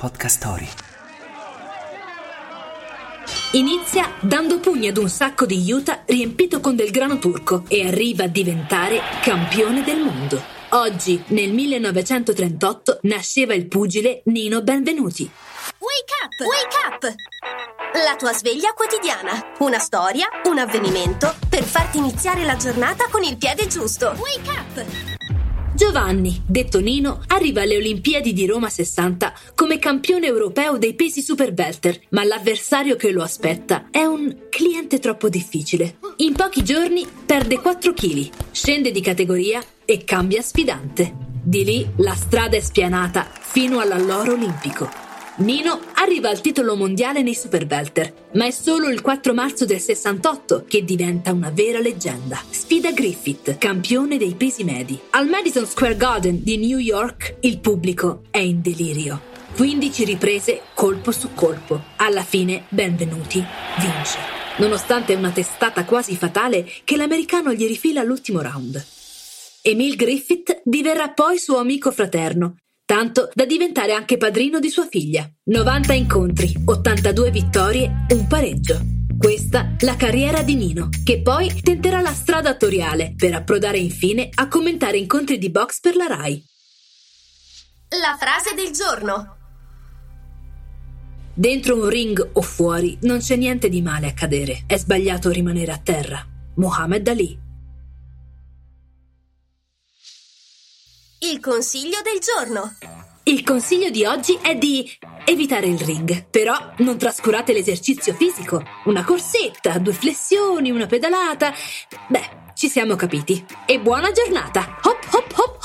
Podcast Story. Inizia dando pugni ad un sacco di juta riempito con del grano turco e arriva a diventare campione del mondo. Oggi, nel 1938, nasceva il pugile Nino Benvenuti. Wake up! Wake up! La tua sveglia quotidiana. Una storia, un avvenimento per farti iniziare la giornata con il piede giusto. Wake up! Giovanni, detto Nino, arriva alle Olimpiadi di Roma 60 come campione europeo dei pesi super welter, ma l'avversario che lo aspetta è un cliente troppo difficile. In pochi giorni perde 4 kg, scende di categoria e cambia sfidante. Di lì la strada è spianata fino all'alloro olimpico. Nino arriva al titolo mondiale nei super welter, ma è solo il 4 marzo del 68 che diventa una vera leggenda. Sfida Griffith, campione dei pesi medi. Al Madison Square Garden di New York il pubblico è in delirio. 15 riprese colpo su colpo. Alla fine, benvenuti, vince. Nonostante una testata quasi fatale che l'americano gli rifila all'ultimo round. Emil Griffith diverrà poi suo amico fraterno tanto da diventare anche padrino di sua figlia. 90 incontri, 82 vittorie, un pareggio. Questa la carriera di Nino, che poi tenterà la strada attoriale per approdare infine a commentare incontri di box per la RAI. La frase del giorno. Dentro un ring o fuori non c'è niente di male a cadere, è sbagliato rimanere a terra. Muhammad Ali. Il consiglio del giorno. Il consiglio di oggi è di evitare il ring, però non trascurate l'esercizio fisico. Una corsetta, due flessioni, una pedalata. Beh, ci siamo capiti. E buona giornata! Hop hop hop!